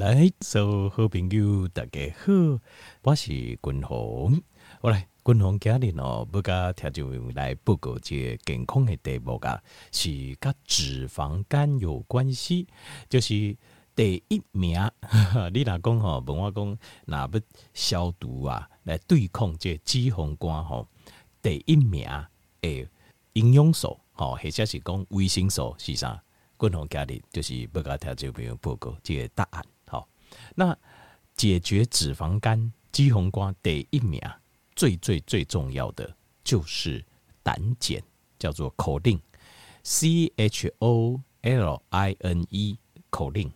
来，所有好朋友大家好，我是君鸿。我来，君鸿今日哦，要甲听众来报告一个健康的题目啊，是跟脂肪肝有关系，就是第一名。你若讲吼，问我讲，若要消毒啊，来对抗这脂肪肝吼，第一名诶，营养素吼，或者是讲维生素是啥？君鸿今日就是要甲听众朋友报告这个答案。那解决脂肪肝、脂肪肝第一名，最最最重要的就是胆碱，叫做口令，C H O L I N E 口令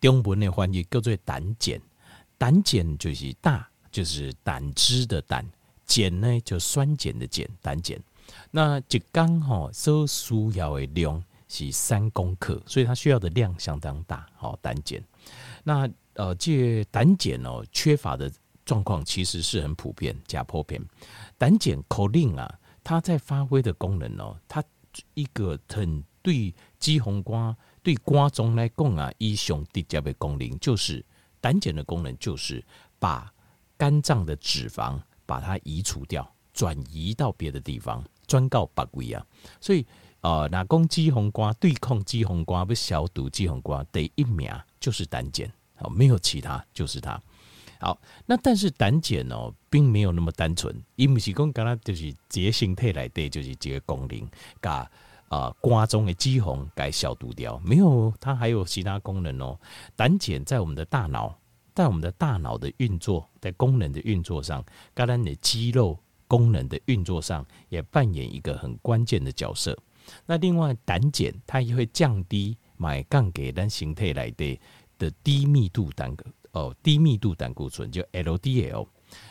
中文的翻译叫做胆碱。胆碱就是大，就是胆汁的胆，碱呢就酸碱的碱，胆碱。那一缸吼所需要的量是三公克，所以它需要的量相当大。好，胆碱，那。呃，这胆碱哦缺乏的状况其实是很普遍，加普遍。胆碱 choline 啊，它在发挥的功能哦，它一个很对肌红瓜对瓜中来讲啊，一上直接的功能就是胆碱的功能就是把肝脏的脂肪把它移除掉，转移到别的地方，转告别位啊。所以呃，那讲肌红瓜对抗脂肪肝不消毒脂肪肝第一名就是胆碱。好，没有其他，就是它。好，那但是胆碱哦，并没有那么单纯，伊不是讲刚刚就是这形态来的，就是这个功能，把啊肝中的脂肪给消毒掉，没有，它还有其他功能哦。胆碱在我们的大脑，在我们的大脑的运作，在功能的运作上，跟咱的肌肉功能的运作上，也扮演一个很关键的角色。那另外，胆碱它也会降低买杠给咱形态来的。的低密度胆固哦，低密度胆固醇就 LDL。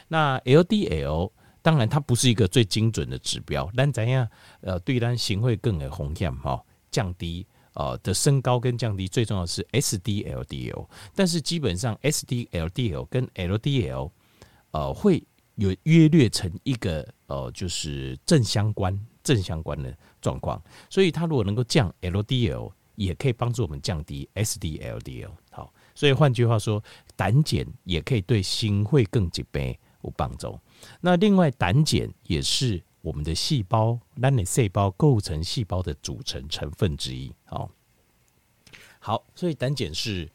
那 LDL 当然它不是一个最精准的指标，但怎样呃，对咱行会更有风险哈，降低呃的升高跟降低，最重要是 SDLDL。但是基本上 SDLDL 跟 LDL 呃会有约略成一个呃就是正相关正相关的状况，所以它如果能够降 LDL。也可以帮助我们降低 SDLDL，所以换句话说，胆碱也可以对心会更疾病有帮助。那另外，胆碱也是我们的细胞，让你细胞构成细胞的组成成分之一。好，好，所以胆碱是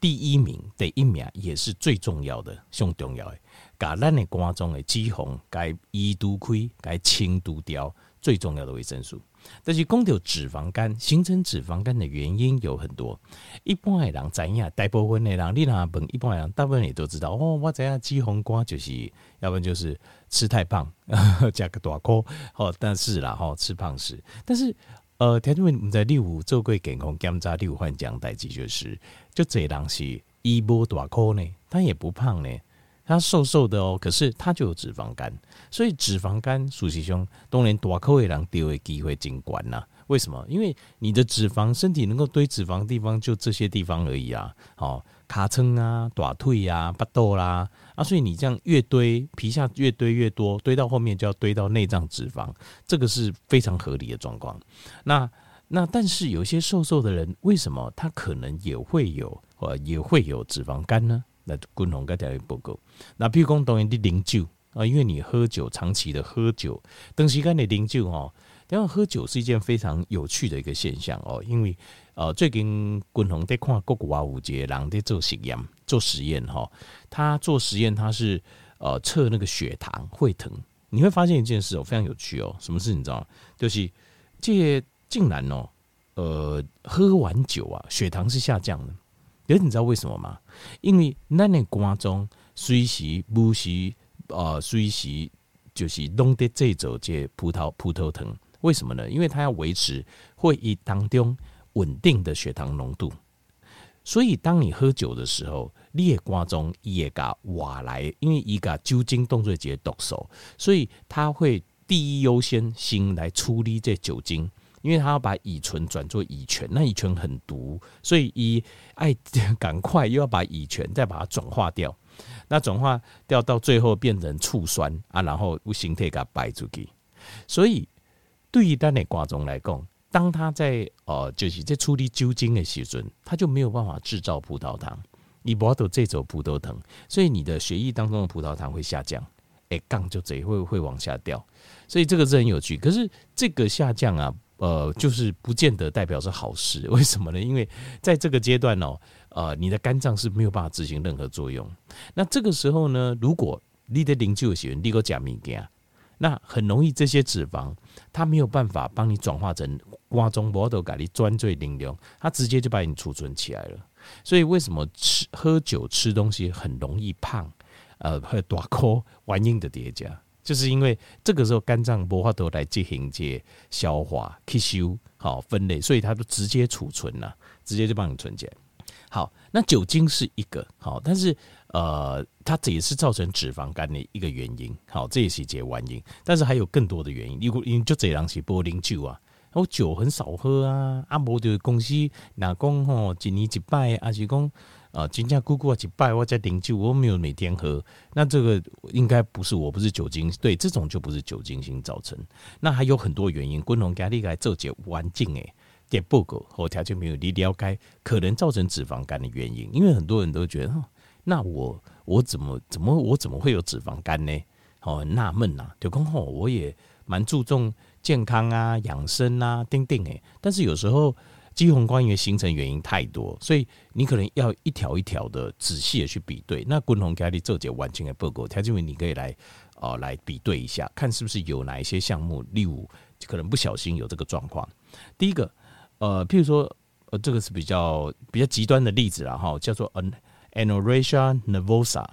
第一名，第一名也是最重要的，最重要的，把咱的肝脏的脂肪该移除开，该清除掉最重要的维生素。但是，讲到脂肪肝，形成脂肪肝的原因有很多。一般的人知影，大部分的人，你若问一般的人，大部分也都知道。哦，我知影脂肪肝就是，要不然就是吃太胖，加个大颗。哦，但是啦，吼，吃胖是。但是，呃，听众们你在第五做过健康检查，第五患讲代志就是，就这人是伊无大颗呢，他也不胖呢。他瘦瘦的哦，可是他就有脂肪肝，所以脂肪肝，属实兄当然大口的人丢的机会真高呐。为什么？因为你的脂肪，身体能够堆脂肪的地方就这些地方而已啊。好，尻川啊，短腿呀、啊，巴豆啦，啊，所以你这样越堆，皮下越堆越多，堆到后面就要堆到内脏脂肪，这个是非常合理的状况。那那但是有些瘦瘦的人，为什么他可能也会有呃也会有脂肪肝呢？那共同跟大家报告。那比如讲，当然你饮酒啊，因为你喝酒，长期的喝酒，长时间的饮酒哦。因为喝酒是一件非常有趣的一个现象哦。因为呃，最近共同在看国外五节人在做实验，做实验哈。他做实验，他是呃测那个血糖会疼。你会发现一件事哦，非常有趣哦。什么事你知道吗？就是这竟然哦，呃，喝完酒啊，血糖是下降的。可是你知道为什么吗？因为咱的肝脏随时不时呃随时就是弄得这种这葡萄葡萄糖，为什么呢？因为它要维持会议当中稳定的血糖浓度。所以当你喝酒的时候，你的肝脏也甲瓦来，因为伊甲酒精当作一个毒素，所以它会第一优先性来处理这酒精。因为他要把乙醇转做乙醛，那乙醛很毒，所以一爱赶快又要把乙醛再把它转化掉，那转化掉到最后变成醋酸啊，然后形态给它排出去。所以对于单的瓜中来讲，当他在呃就是在处理酒精的时阵，他就没有办法制造葡萄糖，你不要都这种葡萄糖，所以你的血液当中的葡萄糖会下降，哎，杠就贼会会往下掉，所以这个是很有趣。可是这个下降啊，呃，就是不见得代表是好事。为什么呢？因为在这个阶段哦，呃，你的肝脏是没有办法执行任何作用。那这个时候呢，如果你的灵就喜欢你个假物件，那很容易这些脂肪它没有办法帮你转化成瓜中波豆咖喱专最灵量，它直接就把你储存起来了。所以为什么吃喝酒吃东西很容易胖？呃，会大颗玩硬的叠加，就是因为这个时候肝脏无法度来进行这消化、吸收、好分类，所以它就直接储存了，直接就帮你存起来。好，那酒精是一个好，但是呃，它这也是造成脂肪肝的一个原因。好，这也是一个原因，但是还有更多的原因。如果因就这样是不啉酒啊。我酒很少喝啊，啊无就公司哪讲吼一年一摆，还是讲呃真正久久一摆，我在啉酒，我没有每天喝，那这个应该不是我不是酒精，对，这种就不是酒精性造成。那还有很多原因，共同给你来做解环境诶，点不够和条件没有你了解，可能造成脂肪肝的原因。因为很多人都觉得，那我我怎么怎么我怎么会有脂肪肝呢？好纳闷呐，就讲吼，我也蛮注重。健康啊，养生啊，定定诶。但是有时候肌红光因为形成原因太多，所以你可能要一条一条的仔细的去比对。那滚红咖喱做解完全的报告，条件为你可以来哦、呃、来比对一下，看是不是有哪一些项目，例如可能不小心有这个状况。第一个，呃，譬如说，呃，这个是比较比较极端的例子了哈，叫做 anorexia nervosa，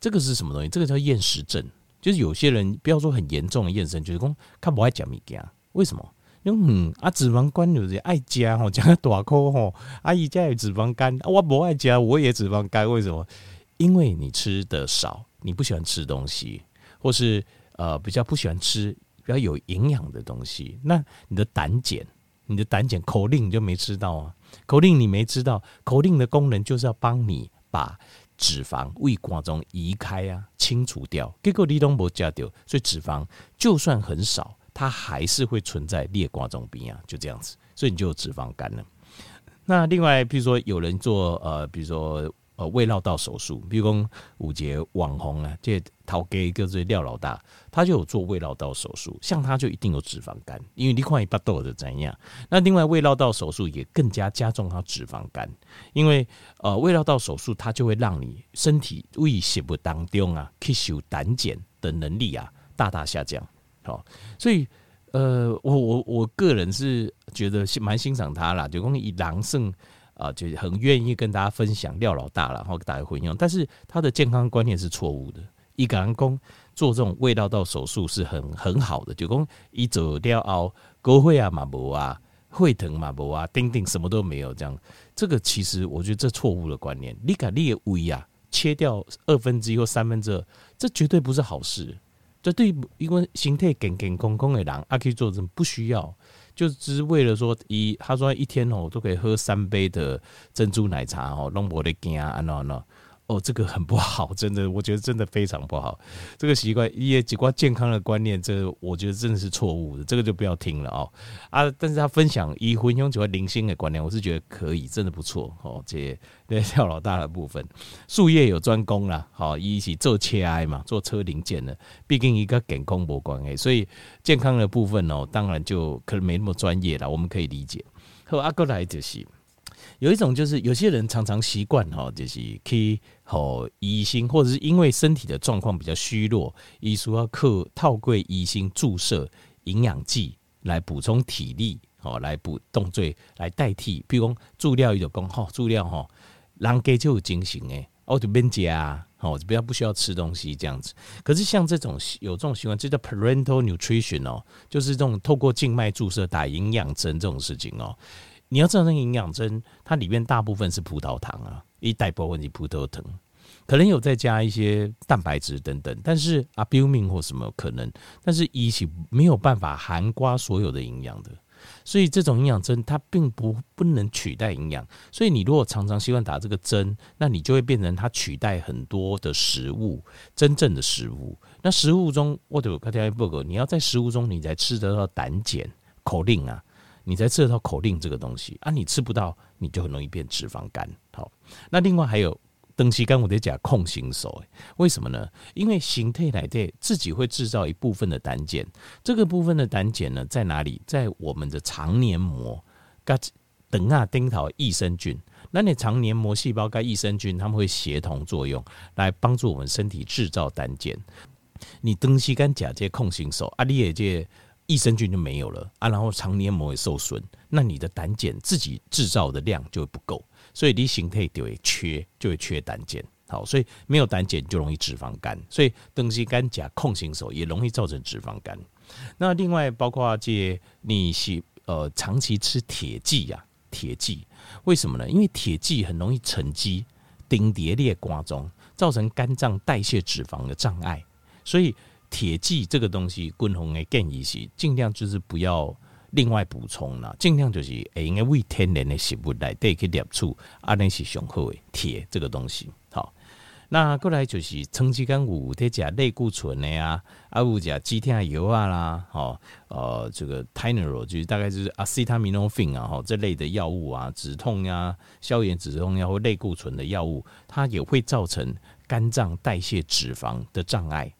这个是什么东西？这个叫厌食症。就是有些人不要说很严重的厌食症，就是讲他不爱吃物件，为什么？嗯啊脂肪肝有些爱加吼，讲个大口吼，阿姨家有脂肪肝，我不爱加，我也脂肪肝，为什么？因为你吃的少，你不喜欢吃东西，或是呃比较不喜欢吃比较有营养的东西，那你的胆碱，你的胆碱口令你就没吃到啊，口令你没吃到，口令的功能就是要帮你把。脂肪胃管中移开啊，清除掉，结果你都没加掉，所以脂肪就算很少，它还是会存在裂管中病啊，就这样子，所以你就有脂肪肝了。那另外，比如说有人做呃，比如说。呃，胃绕道手术，比如说五节网红啊，这陶给一个这廖老大，他就有做胃绕道手术，像他就一定有脂肪肝，因为你看一巴豆的怎样。那另外胃绕道手术也更加加重他脂肪肝，因为呃胃绕道手术它就会让你身体胃食物当中啊吸收胆碱的能力啊大大下降。好，所以呃我我我个人是觉得蛮欣赏他啦，就讲以狼胜。啊，就是很愿意跟大家分享廖老大了，然后大家会用，但是他的健康观念是错误的。一个人工做这种胃绕道手术是很很好的，就讲一走掉凹，沟会啊、马博啊、会疼马博啊、丁丁什么都没有，这样这个其实我觉得这错误的观念。你敢你的胃啊切掉二分之一或三分之二，这绝对不是好事。这对一个心态健健康康的人，阿可以做这不需要。就只是为了说一，他说一天哦都可以喝三杯的珍珠奶茶哦，弄不得惊啊，喏喏。哦，这个很不好，真的，我觉得真的非常不好。这个习惯，也几挂健康的观念，这我觉得真的是错误的，这个就不要听了哦。啊，但是他分享以婚姻几块零星的观念，我是觉得可以，真的不错哦。这那廖老大的部分，术业有专攻啦，好，一起做切哀嘛，做车零件的，毕竟一个健康无关系，所以健康的部分哦，当然就可能没那么专业了，我们可以理解。和阿哥来就是。有一种就是有些人常常习惯哈，就是去和医心，或者是因为身体的状况比较虚弱，医师要靠透过医心注射营养剂来补充体力，哦，来补动作来代替。比如讲注料有讲哈，注料哈，人家就有精神诶，哦就免食啊，哦就不要不需要吃东西这样子。可是像这种有这种习惯，这叫 parental nutrition 哦，就是这种透过静脉注射打营养针这种事情哦。你要知道，那个营养针它里面大部分是葡萄糖啊，一大部分是葡萄糖，可能有再加一些蛋白质等等，但是啊，albumin 或什么可能，但是一起没有办法含括所有的营养的，所以这种营养针它并不不能取代营养，所以你如果常常习惯打这个针，那你就会变成它取代很多的食物，真正的食物。那食物中，我有看到报告，你要在食物中你才吃得到胆碱、口令啊。你才吃得到口令这个东西啊，你吃不到，你就很容易变脂肪肝。好，那另外还有长时间我得讲控型手，为什么呢？因为形态来的自己会制造一部分的胆碱，这个部分的胆碱呢，在哪里？在我们的肠黏膜，跟等啊丁桃益生菌，那你肠黏膜细胞跟益生菌，他们会协同作用，来帮助我们身体制造胆碱。你长时间假借控型手啊，你也借益生菌就没有了啊，然后肠黏膜也受损，那你的胆碱自己制造的量就会不够。所以你形态就会缺，就会缺胆碱。好，所以没有胆碱就容易脂肪肝。所以长时间吃控型手也容易造成脂肪肝。那另外包括这你是呃长期吃铁剂呀，铁剂为什么呢？因为铁剂很容易沉积，丁叠裂瓜中，造成肝脏代谢脂肪的障碍。所以铁剂这个东西，均衡的建议是尽量就是不要。另外补充啦，尽量就是诶，应该为天然的食物来对去摄取，啊，那是上好的铁这个东西。好，那过来就是长期间有在食类固醇的呀，啊，有食止痛药啊啦，好，呃，这个 t y n e r o 就是大概就是 acetaminophen 啊，哈，这类的药物啊，止痛呀、消炎止痛药或类固醇的药物，它也会造成肝脏代谢脂肪的障碍。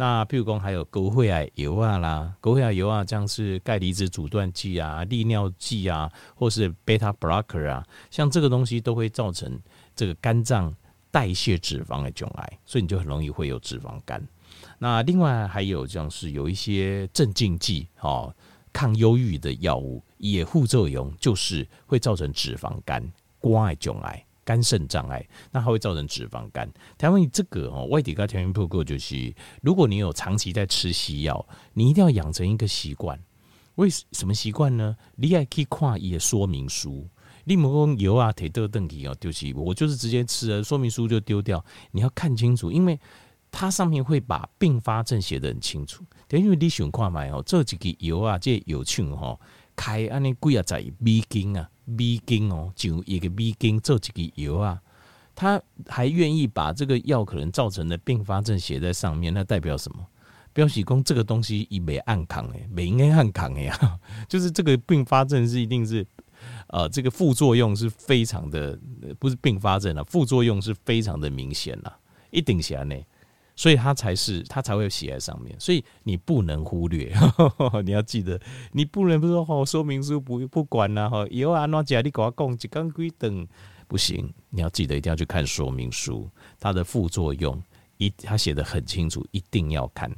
那譬如讲还有高血压油啊啦，高血压油啊，像是钙离子阻断剂啊、利尿剂啊，或是 beta blocker 啊，像这个东西都会造成这个肝脏代谢脂肪的障碍，所以你就很容易会有脂肪肝。那另外还有像是有一些镇静剂哦，抗忧郁的药物也副作用就是会造成脂肪肝、肝的障碍。肝肾障碍，那它会造成脂肪肝。台湾这个哦，外地跟条件报告就是，如果你有长期在吃西药，你一定要养成一个习惯。为什么习惯呢？你还可以看一些说明书。你莫讲油啊、铁豆、炖皮哦，丢弃我就是直接吃了，说明书就丢掉。你要看清楚，因为它上面会把并发症写得很清楚。等于你想看嘛哦，这几个油啊，这有称哈，开安尼贵啊，在美金啊。B 金哦，就一个 B 金做几个油啊，他还愿意把这个药可能造成的并发症写在上面，那代表什么？表示说这个东西已没暗扛诶，没应该暗扛呀，就是这个并发症是一定是，呃，这个副作用是非常的，不是并发症了，副作用是非常的明显了，一定写呢。所以它才是，它才会写在上面，所以你不能忽略，呵呵你要记得，你不能不说哦，说明书不不管了哈，以后啊，那家你给我讲一根龟等不行，你要记得一定要去看说明书，它的副作用一它写得很清楚，一定要看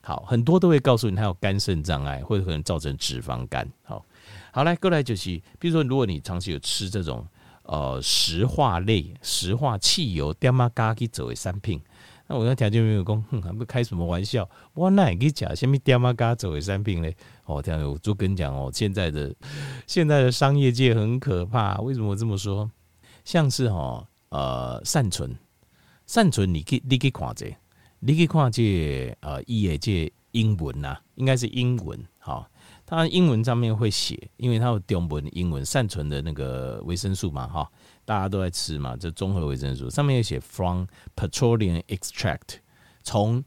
好，很多都会告诉你它有肝肾障碍，或者可能造成脂肪肝。好，好来，过来就是，比如说如果你长期有吃这种呃石化类、石化汽油、点嘛咖去做的产品。那我那条件没有讲，哼，还不开什么玩笑？我那也可以讲，下面爹妈嘎走为三病嘞。哦，这样我就跟你讲哦，现在的现在的商业界很可怕。为什么这么说？像是哈呃善存，善存你可以你可以看这，你可以看这呃一页这英文呐、啊，应该是英文。好，它英文上面会写，因为它有中文英文善存的那个维生素嘛，哈。大家都在吃嘛，这综合维生素上面有写 from petroleum extract，从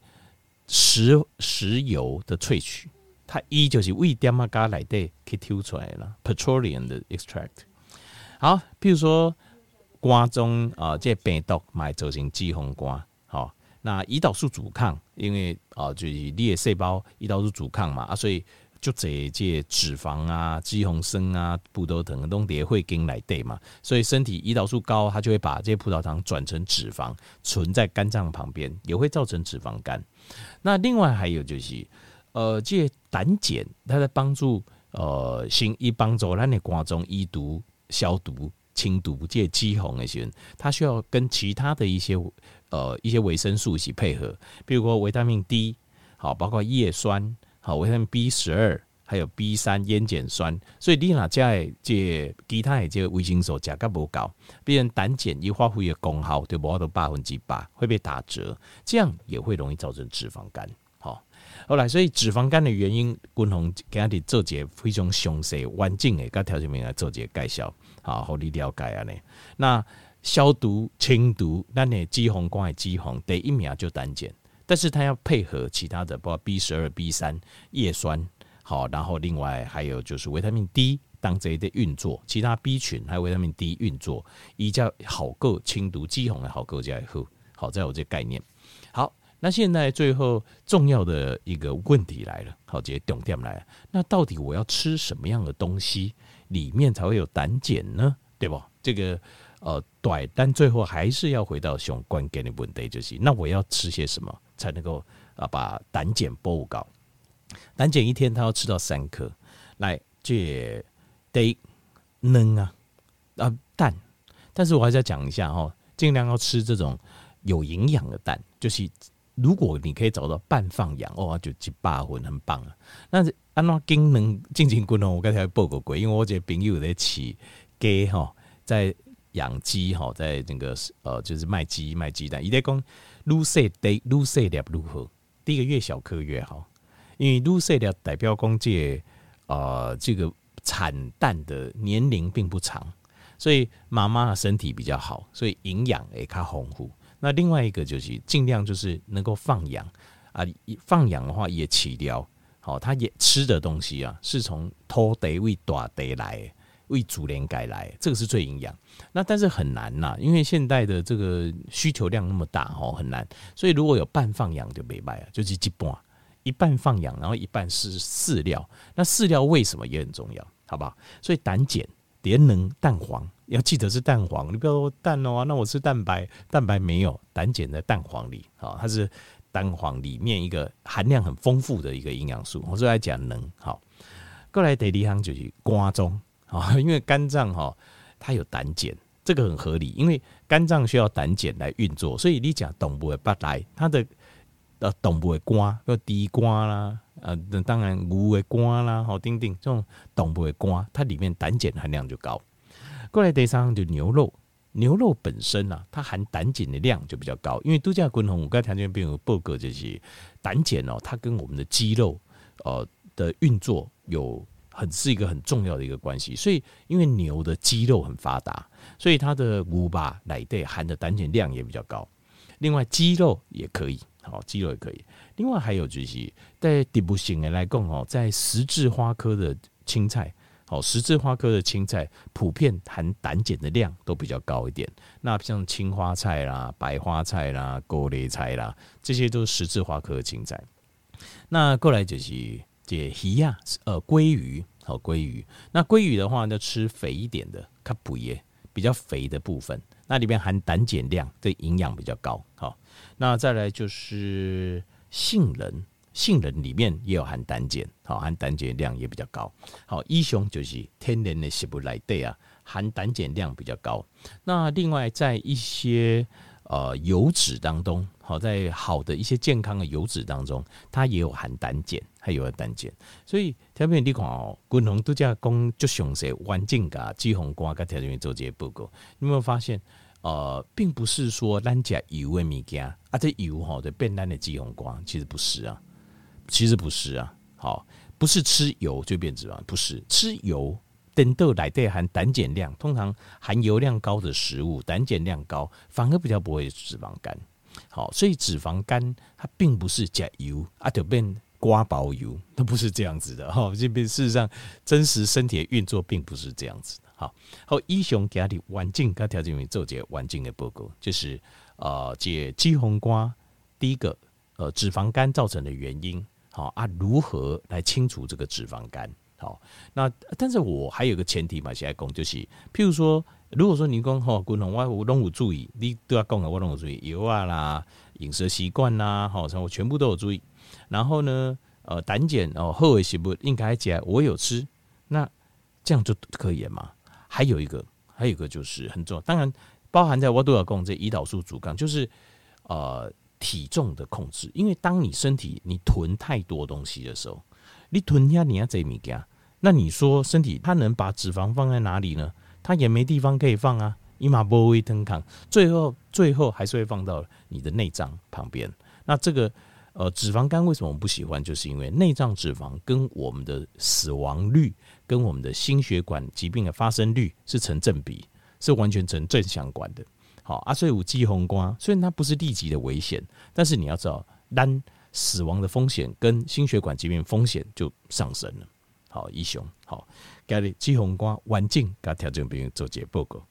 石石油的萃取，它一就是为点嘛咖来的可以挑出来了 petroleum 的 extract。好，譬如说瓜中啊、呃，这病毒买造成脂肪肝，好，那胰岛素阻抗，因为啊、就是你的细胞胰岛素阻抗嘛啊，所以。就这些脂肪啊、脂肪酸啊、葡萄糖都得会跟来对嘛，所以身体胰岛素高，它就会把这些葡萄糖转成脂肪，存在肝脏旁边，也会造成脂肪肝。那另外还有就是，呃，这些胆碱它在帮助呃，行医帮助咱的肝脏医毒、消毒、清毒，这些脂肪的时候，它需要跟其他的一些呃一些维生素一起配合，比如说维他命 D，好，包括叶酸。好，维他命 B 十二，还有 B 三烟碱酸，所以你哪加这其他的这个维生素价格不高，别人胆碱一发挥的功效就不到百分之百会被打折，这样也会容易造成脂肪肝。好，后来所以脂肪肝的原因，均衡给他的做些非常详细完整的，跟条件面来做些介绍，好，好你了解啊呢。那消毒清毒，那你脂肪肝的脂肪第一名就胆碱。但是它要配合其他的，包括 B 十二、B 三叶酸，好，然后另外还有就是维他命 D、当这一的运作，其他 B 群还有维他命 D 运作，一叫好够清毒肌红的好够加好，好在我这概念。好，那现在最后重要的一个问题来了，好，这重点来了，那到底我要吃什么样的东西里面才会有胆碱呢？对不？这个呃，对，但最后还是要回到熊关给你问题，就是那我要吃些什么才能够啊把胆碱补高？胆碱一天他要吃到三颗，来这得能啊啊蛋，但是我还是要讲一下哦，尽量要吃这种有营养的蛋，就是如果你可以找到半放养哦，就几百分很棒啊。那安怎经能进行滚哦？我刚才报过过，因为我这朋友在起。鸡哈，在养鸡哈，在那个呃，就是卖鸡卖鸡蛋。伊在讲，越细的越细粒越好，第一个越小颗越好，因为越细粒代表公这呃这个产蛋的年龄并不长，所以妈妈的身体比较好，所以营养也较丰富。那另外一个就是尽量就是能够放养啊，放养的话也起掉好，它也吃的东西啊，是从土地为大地来。为主连改来，这个是最营养。那但是很难呐，因为现代的这个需求量那么大哦，很难。所以如果有半放养就没卖啊，就是一半，一半放养，然后一半是饲料。那饲料为什么也很重要，好不好？所以胆碱、连能、蛋黄要记得是蛋黄，你不要说蛋哦，那我吃蛋白，蛋白没有，胆碱在蛋黄里啊，它是蛋黄里面一个含量很丰富的一个营养素。我说来讲能好，过来第二项就是瓜中。啊，因为肝脏哈，它有胆碱，这个很合理。因为肝脏需要胆碱来运作，所以你讲动物的不来，它的呃动物的肝，要猪肝啦，呃，当然牛的肝啦，好，丁丁这种动物的肝，它里面胆碱含量就高。过来第三就牛肉，牛肉本身啊，它含胆碱的量就比较高。因为度假滚红，我刚才条件并有报告，就是胆碱哦，它跟我们的肌肉呃的运作有。很是一个很重要的一个关系，所以因为牛的肌肉很发达，所以它的牛吧奶类含的胆碱量也比较高。另外鸡肉也可以，好，鸡肉也可以。另外还有就是在底部型的来讲哦，在十字花科的青菜，好，十字花科的青菜普遍含胆碱的量都比较高一点。那像青花菜啦、白花菜啦、高丽菜啦，这些都是十字花科的青菜。那过来就是。解鱼呀，呃，鲑鱼，好，鲑鱼。那鲑鱼的话，要吃肥一点的，它补液，比较肥的部分，那里面含胆碱量，对营养比较高。好，那再来就是杏仁，杏仁里面也有含胆碱，好，含胆碱量也比较高。好，一雄就是天然的食物来对啊，含胆碱量比较高。那另外在一些。呃，油脂当中，好，在好的一些健康的油脂当中，它也有含胆碱，还有胆碱。所以，特别你看哦，滚红度假讲就详细，环境噶鸡红瓜跟条件做这些报告，你有没有发现？呃，并不是说咱家油的物件啊，这油哈的变咱的鸡红瓜，其实不是啊，其实不是啊，好，不是吃油就变脂肪，不是吃油。等豆来对含胆碱量，通常含油量高的食物，胆碱量高，反而比较不会脂肪肝。好，所以脂肪肝它并不是加油啊，就变瓜包油，它不是这样子的。哈，这边事实上真实身体的运作并不是这样子的。好，好，医生给你环境跟条件为做这环境的报告，就是呃，解鸡红瓜第一个呃脂肪肝造成的原因，好啊，如何来清除这个脂肪肝？好，那但是我还有个前提嘛，现在讲就是，譬如说，如果说你讲吼，滚红我我拢有注意，你都要讲的我拢有注意，油啊啦，饮食习惯啦，好，我全部都有注意。然后呢，呃，胆碱哦，后尾食物应该讲我有吃，那这样就可以了嘛。还有一个，还有一个就是很重要，当然包含在我都要讲这胰岛素阻抗，就是呃体重的控制，因为当你身体你囤太多东西的时候，你囤下你要这物件。那你说身体它能把脂肪放在哪里呢？它也没地方可以放啊，伊嘛不会腾空，最后最后还是会放到你的内脏旁边。那这个呃脂肪肝为什么我们不喜欢？就是因为内脏脂肪跟我们的死亡率、跟我们的心血管疾病的发生率是成正比，是完全成正相关的。好，啊，所以有鸡红瓜虽然它不是立即的危险，但是你要知道，单死亡的风险跟心血管疾病风险就上升了。好，以上好，今日脂肪肝完整，甲听众朋友做一个报告。